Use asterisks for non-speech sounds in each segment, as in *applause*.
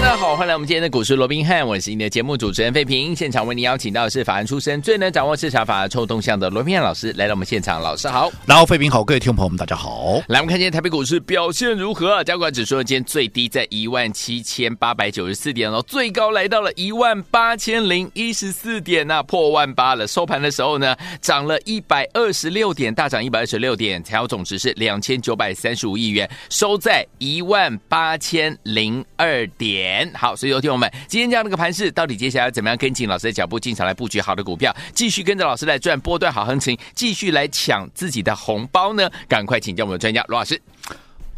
大家好，欢迎来我们今天的股市罗宾汉，我是你的节目主持人费平。现场为您邀请到的是法案出身、最能掌握市场法臭动向的罗宾汉老师来到我们现场。老师好，然后费平好，各位听众朋友们大家好。来，我们看今天台北股市表现如何？加权指数今天最低在一万七千八百九十四点哦，最高来到了一万八千零一十四点呐、破万八了。收盘的时候呢，涨了一百二十六点，大涨一百二十六点，成交总值是两千九百三十五亿元，收在一万八千零二点。好，所以有听我们今天这样的一个盘势，到底接下来怎么样跟紧老师的脚步进场来布局好的股票，继续跟着老师来赚波段好行情，继续来抢自己的红包呢？赶快请教我们的专家罗老师。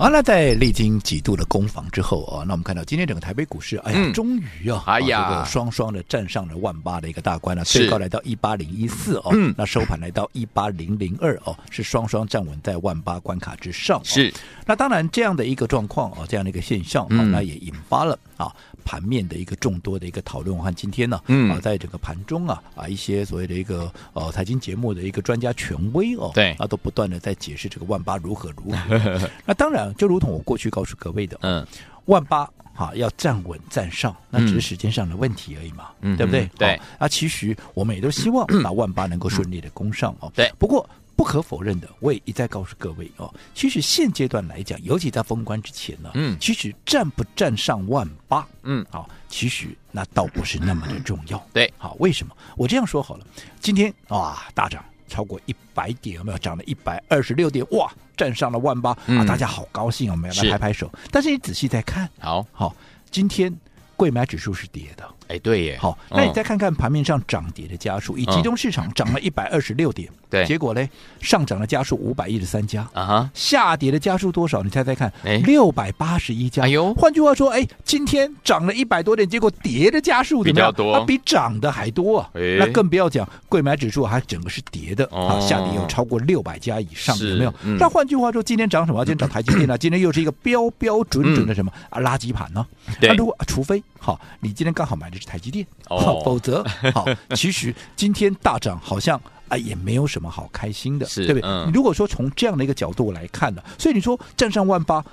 好，那在历经几度的攻防之后啊，那我们看到今天整个台北股市，哎呀，嗯、终于啊，哎呀，这个双双的站上了万八的一个大关了，最高来到一八零一四哦，嗯，那收盘来到一八零零二哦，是双双站稳在万八关卡之上。是，那当然这样的一个状况啊，这样的一个现象啊，嗯、那也引发了啊。盘面的一个众多的一个讨论，我看今天呢，嗯。啊，在整个盘中啊啊，一些所谓的一个呃财经节目的一个专家权威哦，对。啊，都不断的在解释这个万八如何如何。*laughs* 那当然，就如同我过去告诉各位的，嗯，万八哈要站稳站上，那只是时间上的问题而已嘛，嗯，对不对？对啊，其实我们也都希望把万八能够顺利的攻上哦。对，不过。不可否认的，我也一再告诉各位哦，其实现阶段来讲，尤其在封关之前呢，嗯，其实站不站上万八，嗯，好，其实那倒不是那么的重要，对，好，为什么？我这样说好了，今天哇，大涨超过一百点，有没有？涨了一百二十六点，哇，站上了万八，啊，大家好高兴，我们要来拍拍手。但是你仔细再看，好好，今天贵买指数是跌的。哎，对耶，好，那你再看看盘面上涨跌的家数，以集中市场涨了一百二十六点，对，结果呢，上涨的家数五百一十三家，啊哈，下跌的家数多少？你猜猜看，哎，六百八十一家。哎呦，换句话说，哎，今天涨了一百多点，结果跌的家数比较多，比涨的还多啊。那更不要讲，柜买指数还整个是跌的，啊，下跌有超过六百家以上，有没有？那换句话说，今天涨什么？今天涨台积电呢？今天又是一个标标准准的什么啊垃圾盘呢？那如果除非好，你今天刚好买的是台积电。哦，否则 *laughs* 好，其实今天大涨好像啊也没有什么好开心的，对不对？嗯、你如果说从这样的一个角度来看呢，所以你说站上万八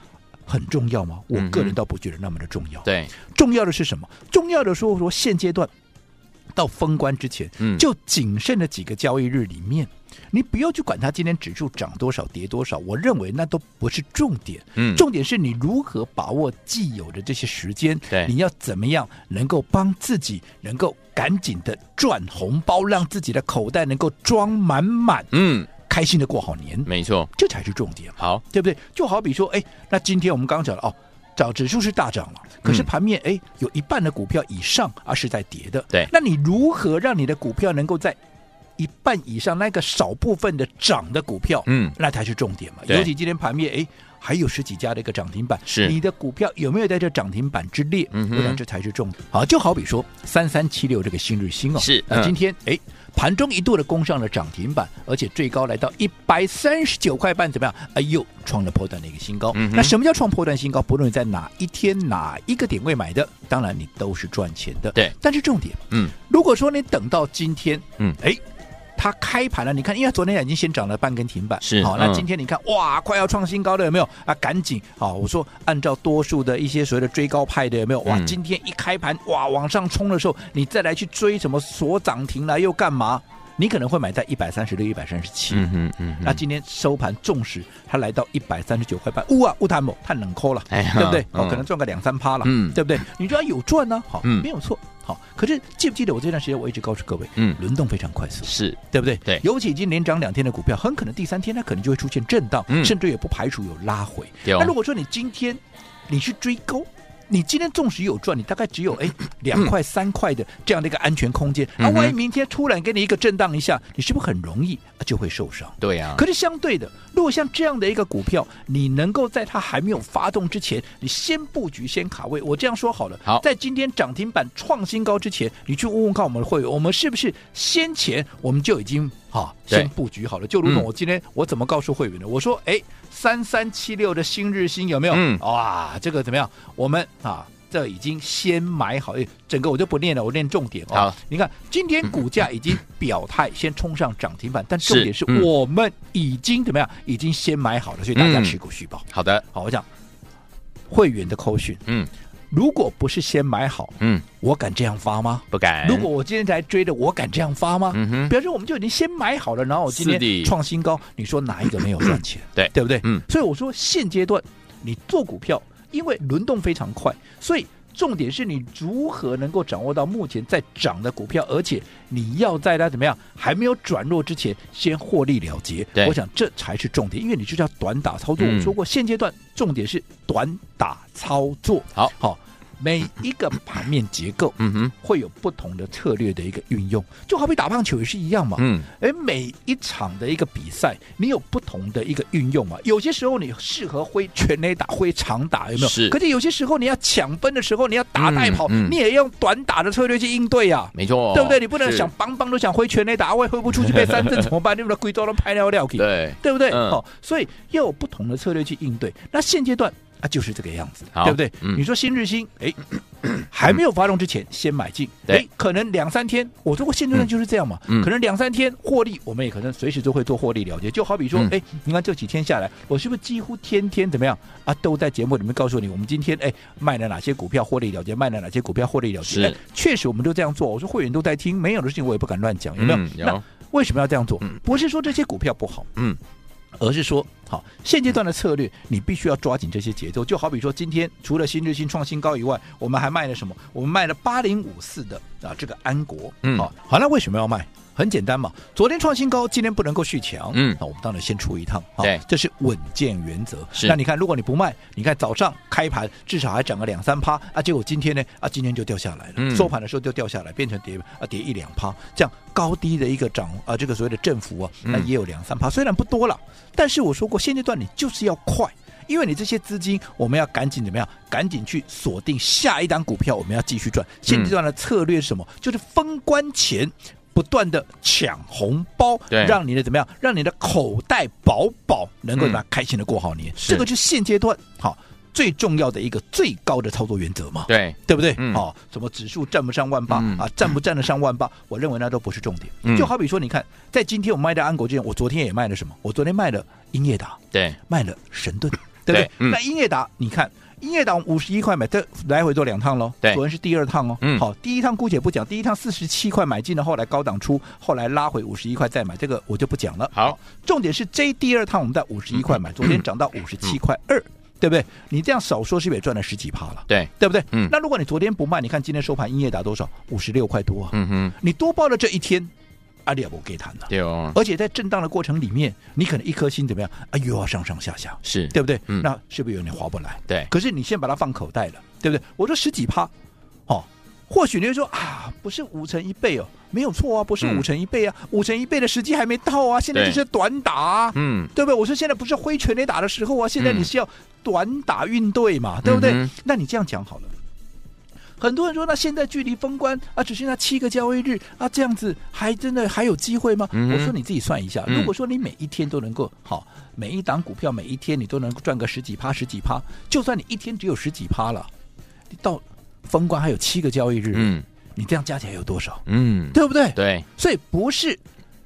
很重要吗？我个人倒不觉得那么的重要。对、嗯，重要的是什么？重要的说说现阶段到封关之前，嗯，就仅剩的几个交易日里面。你不要去管它今天指数涨多少跌多少，我认为那都不是重点。嗯，重点是你如何把握既有的这些时间。对，你要怎么样能够帮自己能够赶紧的赚红包，让自己的口袋能够装满满。嗯，开心的过好年。没错，这才是重点。好，对不对？就好比说，哎，那今天我们刚刚讲了哦，找指数是大涨了，可是盘面哎有一半的股票以上而是在跌的。对，那你如何让你的股票能够在一半以上那个少部分的涨的股票，嗯，那才是重点嘛。尤其今天盘面，哎，还有十几家的一个涨停板，是你的股票有没有在这涨停板之列？嗯哼，我想这才是重点。好，就好比说三三七六这个新日新哦，是那今天哎盘中一度的攻上了涨停板，而且最高来到一百三十九块半，怎么样？哎呦，创了破断的一个新高。嗯，那什么叫创破断新高？不论你在哪一天哪一个点位买的，当然你都是赚钱的。对，但是重点，嗯，如果说你等到今天，嗯，哎。它开盘了，你看，因为昨天已经先涨了半根停板，是好，那今天你看，哇，快要创新高的有没有啊？赶紧好，我说按照多数的一些所谓的追高派的有没有？哇，今天一开盘哇往上冲的时候，你再来去追什么锁涨停了又干嘛？你可能会买在一百三十六、一百三十七，嗯嗯，那今天收盘，纵使它来到一百三十九块半，呜啊，乌坦某太冷抠了，哎、对不对？哦，可能赚个两三趴了，嗯，对不对？你觉得有赚呢？好，没有错。好，可是记不记得我这段时间我一直告诉各位，嗯，轮动非常快速，是对不对？对，尤其已经连涨两天的股票，很可能第三天它可能就会出现震荡，嗯、甚至也不排除有拉回。那、嗯、如果说你今天你去追高。你今天纵使有赚，你大概只有 *coughs* 哎两块三块的这样的一个安全空间。那万一明天突然给你一个震荡一下，你是不是很容易就会受伤？对呀。可是相对的，如果像这样的一个股票，你能够在它还没有发动之前，你先布局、先卡位。我这样说好了，好，在今天涨停板创新高之前，你去问问看我们的会员，我们是不是先前我们就已经好，先布局好了。就如同嗯我今天我怎么告诉会员的？我说，哎，三三七六的新日新有没有？嗯哇，这个怎么样？我们啊。这已经先买好，哎，整个我就不念了，我念重点哦。你看今天股价已经表态，先冲上涨停板，但重点是嗯我们已经怎么样？已经先买好了，所以大家持股续报。好的，好，我讲会员的扣讯，嗯如果不是先买好，嗯，我敢这样发吗？不敢。如果我今天才追的，我敢这样发吗？嗯哼，表示我们就已经先买好了，然后我今天创新高，你说哪一个没有赚钱？对对不对？嗯，所以我说现阶段你做股票，因为轮动非常快，所以重点是你如何能够掌握到目前在涨的股票，而且你要在它怎么样还没有转弱之前先获利了结。我想这才是重点，因为你就是要短打操作。嗯我说过，现阶段重点是短打操作。好，好。每一个盘面结构，嗯哼，会有不同的策略的一个运用，就好比打棒球也是一样嘛。嗯，哎每一场的一个比赛，你有不同的一个运用嘛。有些时候你适合挥全垒打、挥长打，有没有？是可是有些时候你要抢分的时候，你要打带跑，嗯嗯你也用短打的策略去应对呀、没错，对不对？你不能想邦邦都想挥全垒打，我也挥不出去，被三振怎么办？你不能贵州都拍尿尿去，*laughs* 对，对不对？嗯哦，所以要有不同的策略去应对。那现阶段啊，就是这个样子，对不对？嗯你说新日新，哎，*clears throat* 还没有发动之前先买进，对哎，可能两三天，我做过现阶段就是这样嘛，嗯可能两三天获利，我们也可能随时都会做获利了结。就好比说，嗯哎，你看这几天下来，我是不是几乎天天怎么样啊，都在节目里面告诉你，我们今天哎卖了哪些股票获利了结，卖了哪些股票获利了结。是哎确实我们都这样做，我说会员都在听，没有的事情我也不敢乱讲，有没有？那为什么要这样做嗯？不是说这些股票不好，嗯，而是说，好，现阶段的策略，你必须要抓紧这些节奏。就好比说，今天除了新日新创新高以外，我们还卖了什么？我们卖了八零五四的啊，这个安国。嗯好，好，那为什么要卖？很简单嘛，昨天创新高，今天不能够续强。嗯那我们当然先出一趟。好对这是稳健原则。是那你看，如果你不卖，你看早上开盘至少还涨个两三趴啊，结果今天呢啊，今天就掉下来了，嗯收盘的时候就掉下来，变成跌啊跌一两趴，这样高低的一个涨啊，这个所谓的振幅啊，那嗯也有两三趴，虽然不多了，但是我说过，现阶段你就是要快。因为你这些资金，我们要赶紧怎么样？赶紧去锁定下一档股票，我们要继续赚。现阶段的策略是什么？就是封关前不断的抢红包，对让你的怎么样？让你的口袋饱饱，能够怎么样嗯开心的过好年。是这个就是现阶段好最重要的一个最高的操作原则嘛。对，对不对？嗯哦，什么指数占不上万八、嗯啊，占不占得上万八？我认为那都不是重点。嗯就好比说，你看，在今天我卖的安国之前，我昨天也卖了什么？我昨天卖了英业达，对，卖了神盾，对不对？对嗯那英业达，你看。英业达五十一块买，这来回做两趟喽。对昨天是第二趟哦。嗯好，第一趟姑且不讲，第一趟四十七块买进了，后来高档出，后来拉回五十一块再买，这个我就不讲了。好，重点是这第二趟我们在五十一块买，昨天涨到五十七块二，对不对？你这样少说是不是也赚了十几趴了？对，对不对？嗯那如果你昨天不卖，你看今天收盘音乐达多少？五十六块多啊！嗯哼，你多报了这一天，阿里也不给谈了。对哦，而且在震荡的过程里面，你可能一颗心怎么样？啊，又要上上下下，是，对不对？嗯那是不是有点划不来？对，可是你先把它放口袋了，对不对？我说十几趴，哦，或许你会说啊，不是五成一倍哦，没有错啊，不是嗯五成一倍啊，五成一倍的时机还没到啊，现在就是短打、啊。嗯，对不对？我说现在不是挥拳垒打的时候啊，现在嗯你是要短打运队嘛，对不对？嗯那你这样讲好了。很多人说，那现在距离封关啊，只剩下七个交易日啊，这样子还真的还有机会吗？嗯我说你自己算一下，嗯如果说你每一天都能够好，每一档股票每一天你都能赚个十几趴、十几趴，就算你一天只有十几趴了，你到封关还有七个交易日，嗯你这样加起来有多少？嗯，对不对？对，所以不是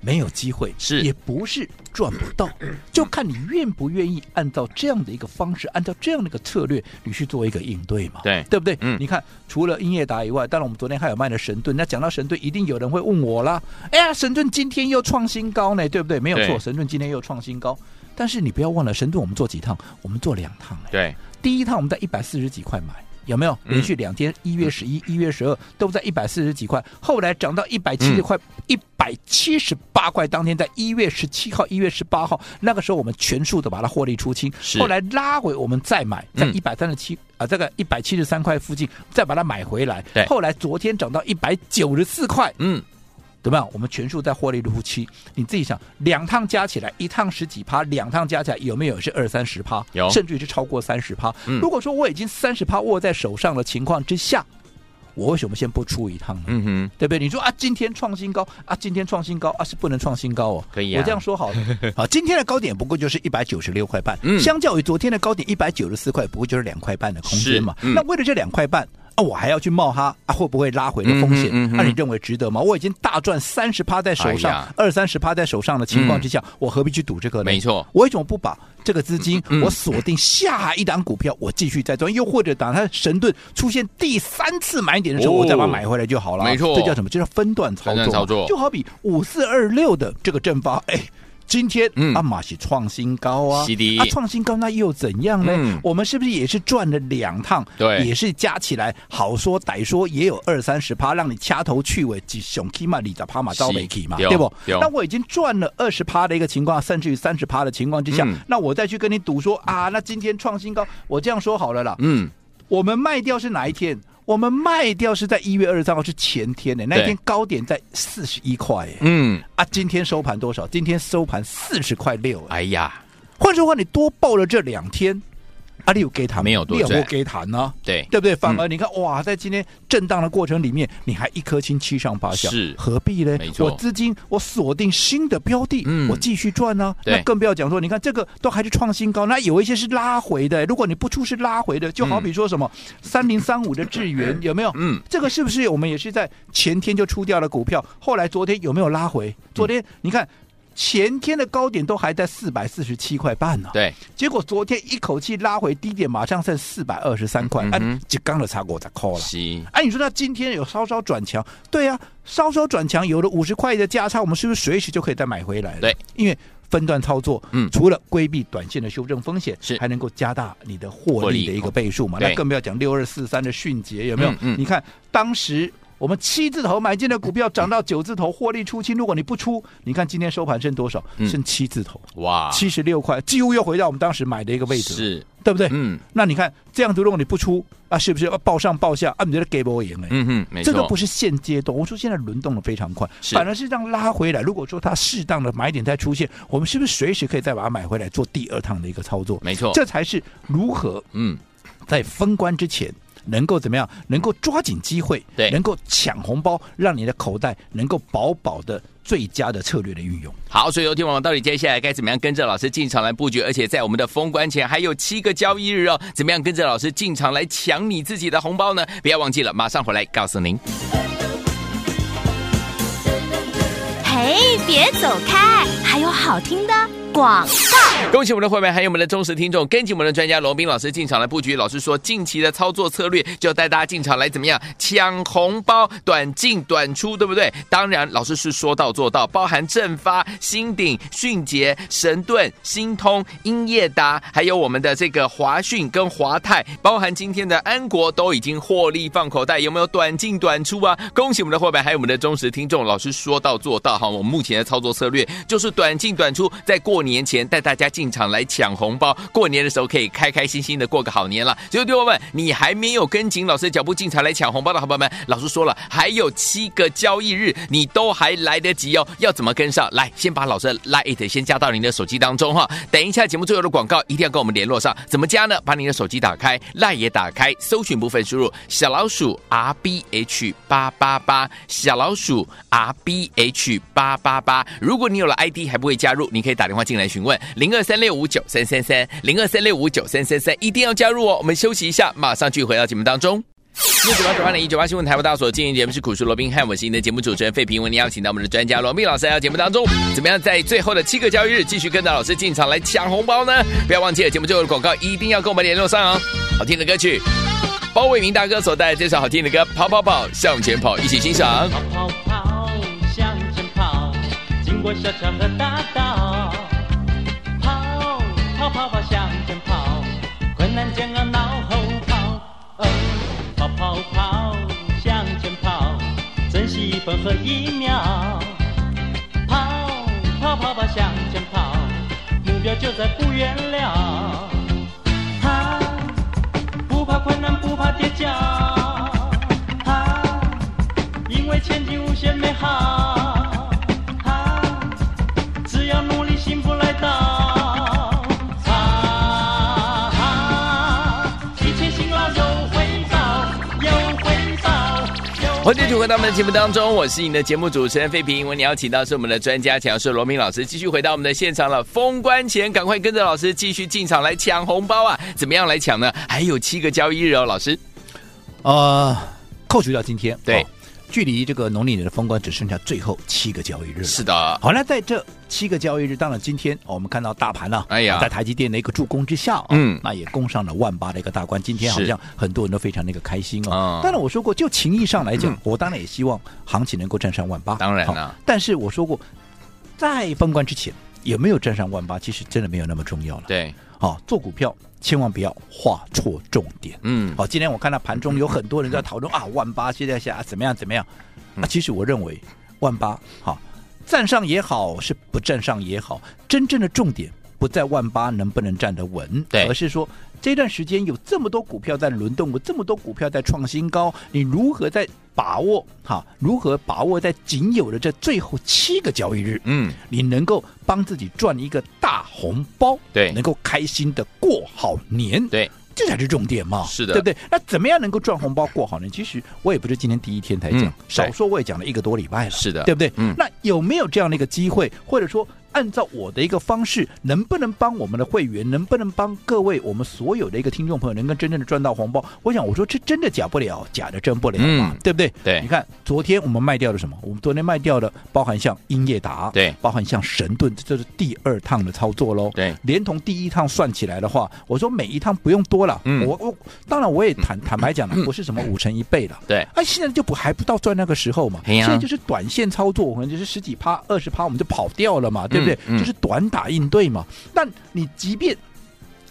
没有机会，是也不是赚不到，*clears throat* 就看你愿不愿意按照这样的一个方式，按照这样的一个策略，你去做一个应对嘛？对对不对？嗯你看，除了英业达以外，当然我们昨天还有卖的神盾。那讲到神盾，一定有人会问我啦，哎呀，神盾今天又创新高呢，对不对？没有错，神盾今天又创新高。但是你不要忘了，神盾我们做几趟？我们做两趟哎。对，第一趟我们在一百四十几块买，有没有？嗯连续两天，一月十一、一月十二都在一百四十几块，后来涨到一百七十块，一百七十八块。当天在一月十七号、一月十八号，那个时候我们全数的把它获利出清是。后来拉回，我们再买，在嗯一百三十七啊，这个一百七十三块附近再把它买回来对。后来昨天涨到一百九十四块，嗯，怎么样？我们全数在获利入期，你自己想，两趟加起来，一趟十几趴，两趟加起来有没有是二三十趴？有甚至于是超过三十趴。嗯如果说我已经三十趴握在手上的情况之下，我为什么先不出一趟呢？嗯哼，对不对？你说啊，今天创新高啊，今天创新高啊，是不能创新高哦。可以啊，我这样说好了。*laughs* 好，今天的高点不过就是一百九十六块半，嗯，相较于昨天的高点一百九十四块，不过就是两块半的空间嘛。嗯、那为了这两块半。啊，我还要去冒它啊？会不会拉回的风险？那、嗯嗯啊、你认为值得吗？我已经大赚三十趴在手上，二三十趴在手上的情况之下，嗯、我何必去赌这个呢？没错，我为什么不把这个资金我锁定下一档股票，我继续再赚？又或者等它神盾出现第三次买点的时候，哦、我再把它买回来就好了。没错，这叫什么？这叫分段操作。操作就好比五四二六的这个正发，哎。今天、嗯、啊，马是创新高啊，啊，创新高那又怎样呢？嗯、我们是不是也是赚了两趟？对，也是加起来好说歹说也有二三十趴，让你掐头去尾，几熊 K 嘛你的趴马招没 K 嘛，对不？那我已经赚了二十趴的一个情况，甚至于三十趴的情况之下，嗯、那我再去跟你赌说啊，那今天创新高，我这样说好了啦，嗯，我们卖掉是哪一天？我们卖掉是在一月二十三号，是前天的那一天高点在四十一块，嗯啊，今天收盘多少？今天收盘四十块六，哎呀，换句话，你多报了这两天。阿里有给谈没有多，你有没给谈呢？对，对不对？反而你看，嗯、哇，在今天震荡的过程里面，你还一颗心七上八下，是何必呢？没错，我资金我锁定新的标的，嗯，我继续赚呢、啊。那更不要讲说，你看这个都还是创新高，那有一些是拉回的。如果你不出是拉回的，就好比说什么三零三五的智元 *clears throat* 有没有？嗯，这个是不是我们也是在前天就出掉了股票？后来昨天有没有拉回？昨天你看。前天的高点都还在四百四十七块半呢，对，结果昨天一口气拉回低点，马上剩四百二十三块，嗯、啊，就刚的差过再扣了。是，哎、啊，你说他今天有稍稍转强，对啊，稍稍转强，有了五十块的价差，我们是不是随时就可以再买回来了？对，因为分段操作，嗯，除了规避短线的修正风险，是还能够加大你的获利的一个倍数嘛？那更不要讲六二四三的迅捷有没有？嗯，嗯，你看当时。我们七字头买进的股票涨到九字头，获利出清。如果你不出，你看今天收盘剩多少？嗯、剩七字头，哇，七十六块，几乎又回到我们当时买的一个位置，是对不对？嗯，那你看这样子，如果你不出啊，是不是要报上报下啊？你觉得给不赢哎？嗯哼，没错，这个不是现阶段，我说现在轮动的非常快，反而是这样拉回来。如果说它适当的买点再出现，我们是不是随时可以再把它买回来做第二趟的一个操作？没错，这才是如何嗯，在封关之前。能够怎么样？能够抓紧机会，对，能够抢红包，让你的口袋能够饱饱的最佳的策略的运用。好，所以有听众到底接下来该怎么样跟着老师进场来布局？而且在我们的封关前还有七个交易日哦，怎么样跟着老师进场来抢你自己的红包呢？不要忘记了，马上回来告诉您。嘿，别走开，还有好听的。广告，恭喜我们的会员，还有我们的忠实听众，跟紧我们的专家罗宾老师进场来布局。老师说，近期的操作策略就带大家进场来怎么样抢红包，短进短出，对不对？当然，老师是说到做到，包含正发、新鼎、迅捷、神盾、新通、英业达，还有我们的这个华讯跟华泰，包含今天的安国都已经获利放口袋，有没有短进短出啊？恭喜我们的会员，还有我们的忠实听众，老师说到做到哈。我们目前的操作策略就是短进短出，在过。过年前带大家进场来抢红包，过年的时候可以开开心心的过个好年了。所以，弟兄们，你还没有跟紧老师的脚步进场来抢红包的好朋友们，老师说了，还有七个交易日，你都还来得及哦。要怎么跟上来？先把老师的 LINE 先加到您的手机当中哈。等一下节目最后的广告一定要跟我们联络上。怎么加呢？把你的手机打开，LINE 也打开，搜寻部分输入小老鼠 R B H 八八八，小老鼠 R B H 八八八。如果你有了 ID 还不会加入，你可以打电话进。来询问零二三六五九三三三零二三六五九三三三，一定要加入哦！我们休息一下，马上继续回到节目当中。六九八九八零一九八新闻台湾大所经营节目是股市罗宾汉，我是您的节目主持人费平，为您邀请到我们的专家罗宾老师来到节目当中。怎么样在最后的七个交易日继续跟着老师进场来抢红包呢？不要忘记了节目最后的广告，一定要跟我们联络上哦！好听的歌曲，包伟明大哥所带来这首好听的歌《跑跑跑向前跑》，一起欣赏。跑跑跑向前跑，经过小桥和大道。分和一秒。跑跑跑跑向前跑，目标就在不远了。哈，不怕困难，不怕跌跤，哈，因为前景无限美好。欢迎继续回到我们的节目当中，我是你的节目主持人费平。为你邀请到是我们的专家强势罗明老师，继续回到我们的现场了。封关前，赶快跟着老师继续进场来抢红包啊！怎么样来抢呢？还有七个交易日哦，老师。呃，扣除掉今天，对。哦距离这个农历年的封关只剩下最后七个交易日。是的，好，那在这七个交易日，当然今天我们看到大盘呢，哎呀，在台积电的一个助攻之下，嗯，那也攻上了万八的一个大关。今天好像很多人都非常那个开心哦。当然我说过，就情义上来讲，我当然也希望行情能够站上万八。当然了，但是我说过，在封关之前有没有站上万八，其实真的没有那么重要了。对，好，做股票。千万不要画错重点。嗯，好，今天我看到盘中有很多人在讨论啊，万八现在下怎么样怎么样？啊，其实我认为万八好站上也好，是不站上也好，真正的重点不在万八能不能站得稳，对，而是说这段时间有这么多股票在轮动，有这么多股票在创新高，你如何在把握？哈，如何把握在仅有的这最后七个交易日？嗯，你能够帮自己赚一个大红包，对，能够开心的过好年，对，这才是重点嘛。是的，对不对？那怎么样能够赚红包过好年？其实我也不是今天第一天才讲，嗯、少说我也讲了一个多礼拜了。是的，对不对？嗯。那有没有这样的一个机会，或者说？按照我的一个方式，能不能帮我们的会员，能不能帮各位我们所有的一个听众朋友，能够真正的赚到红包？我想，我说这真的假不了，假的真不了嘛，嗯、对不对？对，你看昨天我们卖掉了什么？我们昨天卖掉的包含像英业达，对，包含像神盾，这是第二趟的操作喽。对，连同第一趟算起来的话，我说每一趟不用多了。嗯，我我当然我也坦坦白讲了，不是什么五成一倍了。对，哎，现在就不还不到赚那个时候嘛？呀现在就是短线操作，可能就是十几趴、二十趴，我们就跑掉了嘛，对不对？嗯嗯、就是短。打应对嘛？但你即便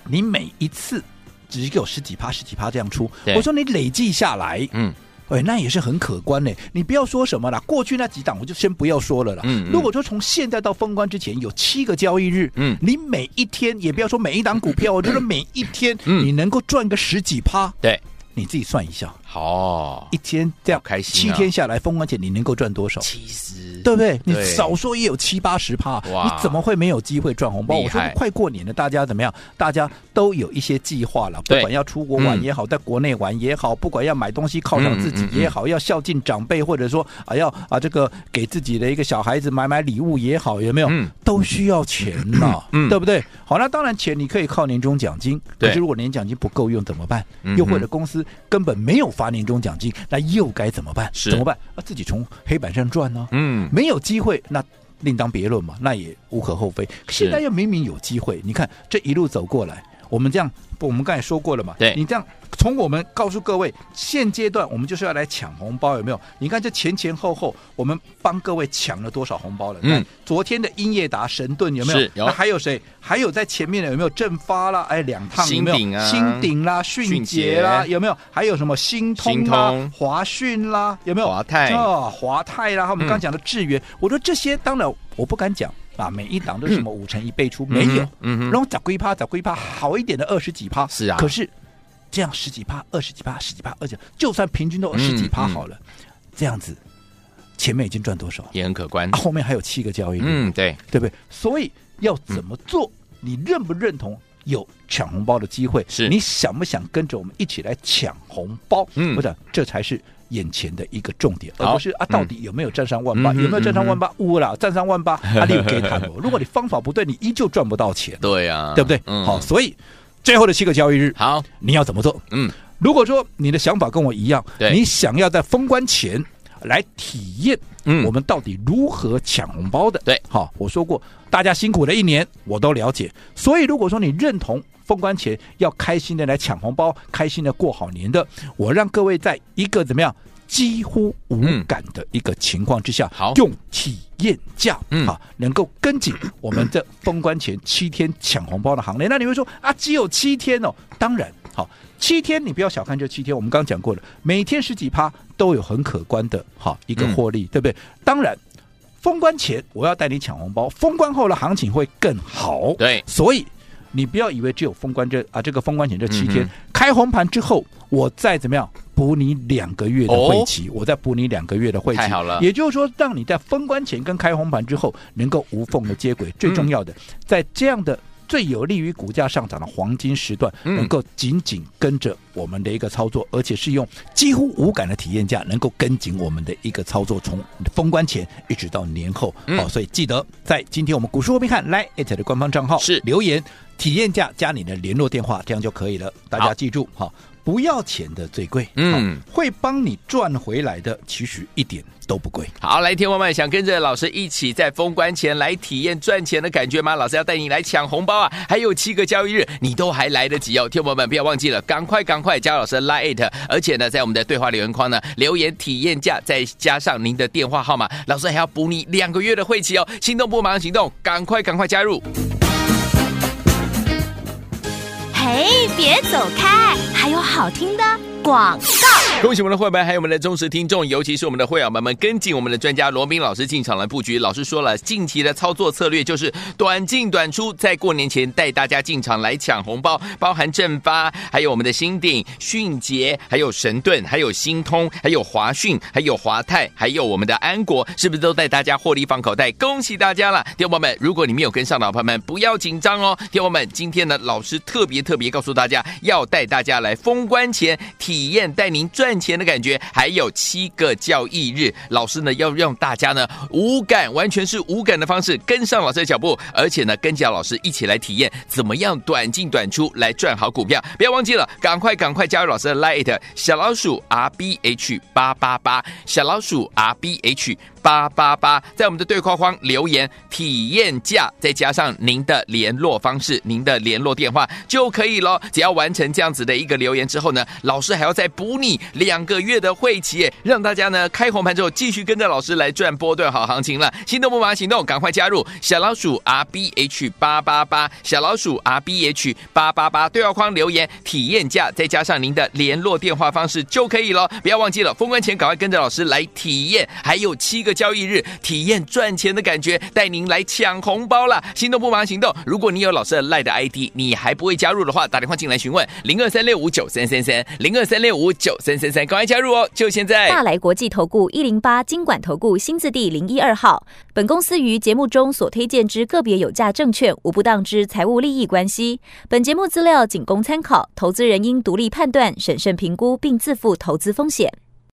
你每一次只给我十几趴、十几趴这样出，我说你累计下来，嗯，哎，那也是很可观呢。你不要说什么了，过去那几档我就先不要说了啦。嗯，嗯，如果说从现在到封关之前有七个交易日，嗯，你每一天也不要说每一档股票，我觉得每一天你能够赚个十几趴，对，你自己算一下，好，一天这样开心，七天下来封关前你能够赚多少？七十。对不对？你少说也有七八十趴，哇你怎么会没有机会赚红包？我说快过年了，大家怎么样？大家都有一些计划了，不管要出国玩也好，在国内玩也好，不管要买东西犒赏自己也好，要孝敬长辈，或者说啊要啊这个给自己的一个小孩子买买礼物也好，有没有？都需要钱呐，对不对？好，那当然钱你可以靠年终奖金，可是如果年奖金不够用怎么办？又或者公司根本没有发年终奖金，那又该怎么办？怎么办？啊，自己从黑板上赚呢？嗯。没有机会，那另当别论嘛，那也无可厚非。现在又明明有机会，你看这一路走过来，我们这样，我们刚才说过了嘛，对你这样。从我们告诉各位，现阶段我们就是要来抢红包，有没有？你看这前前后后，我们帮各位抢了多少红包了？嗯，昨天的英业达、神盾有没有？有。那还有谁？还有在前面的有没有？正发啦，哎，两趟有没有？新鼎啊，新鼎啦，迅捷啦，有没有？还有什么新通啦、华讯啦，有没有？华泰啊，华泰啦，我们刚讲的智源，我说这些当然我不敢讲啊，每一档都是什么五成一倍出，没有，嗯，然后找龟趴，找龟趴，好一点的二十几趴，是啊，可是。这样十几趴、二十几趴、十几趴，而且就算平均都十几趴好了，这样子前面已经赚多少？也很可观。啊、后面还有七个交易日，嗯，对，对不对？所以要怎么做？你认不认同有抢红包的机会？是你想不想跟着我们一起来抢红包？嗯，我想这才是眼前的一个重点，而不是啊，到底有没有站上万八？有没有站上万八？乌啦，站上万八，*laughs* 阿里有给他。如果你方法不对，你依旧赚不到钱。对呀，对不对？好，所以。最后的七个交易日，好，你要怎么做？嗯，如果说你的想法跟我一样，对你想要在封关前来体验，嗯，我们到底如何抢红包的？对，好，我说过，大家辛苦了一年，我都了解。所以如果说你认同封关前要开心的来抢红包，开心的过好年的，我让各位在一个怎么样？几乎无感的一个情况之下，好用体验价，嗯，好，能够跟紧我们这封关前七天抢红包的行列。那你会说啊，只有七天哦？当然，好，七天你不要小看这七天，我们刚刚讲过了，每天十几趴都有很可观的好一个获利，对不对？当然，封关前我要带你抢红包，封关后的行情会更好，对，所以你不要以为只有封关这啊这个封关前这七天开红盘之后，我再怎么样。补你两个月的会期，哦、我再补你两个月的会期，太好了。也就是说，让你在封关前跟开红盘之后能够无缝的接轨。嗯、最重要的，在这样的最有利于股价上涨的黄金时段，能够紧紧跟着我们的一个操作，而且是用几乎无感的体验价，能够跟紧我们的一个操作，从封关前一直到年后。好，所以记得在今天我们股市罗宾汉来艾特的官方账号是留言体验价加你的联络电话，这样就可以了。大家记住哈。不要钱的最贵，嗯，会帮你赚回来的，其实一点都不贵。好，来，天王们想跟着老师一起在封关前来体验赚钱的感觉吗？老师要带你来抢红包啊！还有七个交易日，你都还来得及哦。天王们不要忘记了，赶快赶快加老师的 Line，而且呢，在我们的对话留言框呢留言体验价，再加上您的电话号码，老师还要补你两个月的会期哦。心动不马上行动，赶快赶快加入。哎，别走开，还有好听的广。*laughs* 恭喜我们的会员，还有我们的忠实听众，尤其是我们的会员们们，跟紧我们的专家罗宾老师进场来布局。老师说了，近期的操作策略就是短进短出，在过年前带大家进场来抢红包，包含正发，还有我们的新鼎、迅捷，还有神盾，还有新通，还有华讯，还有华泰，还有我们的安国，是不是都带大家获利放口袋？恭喜大家了，听众们！如果你没有跟上的朋友们，不要紧张哦。听众们，今天呢，老师特别特别告诉大家，要带大家来封关前体验，带您赚。赚钱的感觉，还有七个交易日，老师呢要让大家呢无感，完全是无感的方式跟上老师的脚步，而且呢跟着老师一起来体验怎么样短进短出来赚好股票。不要忘记了，赶快赶快加入老师的 Lite 小老鼠 R B H 八八八，小老鼠 R B H。八八八，在我们的对话框留言体验价，再加上您的联络方式、您的联络电话就可以了。只要完成这样子的一个留言之后呢，老师还要再补你两个月的会期，让大家呢开红盘之后继续跟着老师来赚波段好行情了。心动不马上行动，赶快加入小老鼠 R B H 八八八，小老鼠 R B H 八八八，对话框留言体验价，再加上您的联络电话方式就可以了。不要忘记了，封关前赶快跟着老师来体验，还有七个。交易日体验赚钱的感觉，带您来抢红包了！心动不忙行动。如果你有老师的赖的 ID，你还不会加入的话，打电话进来询问零二三六五九三三三零二三六五九三三三，赶快加入哦！就现在。大来国际投顾一零八金管投顾新字第零一二号。本公司于节目中所推荐之个别有价证券，无不当之财务利益关系。本节目资料仅供参考，投资人应独立判断、审慎评估，并自负投资风险。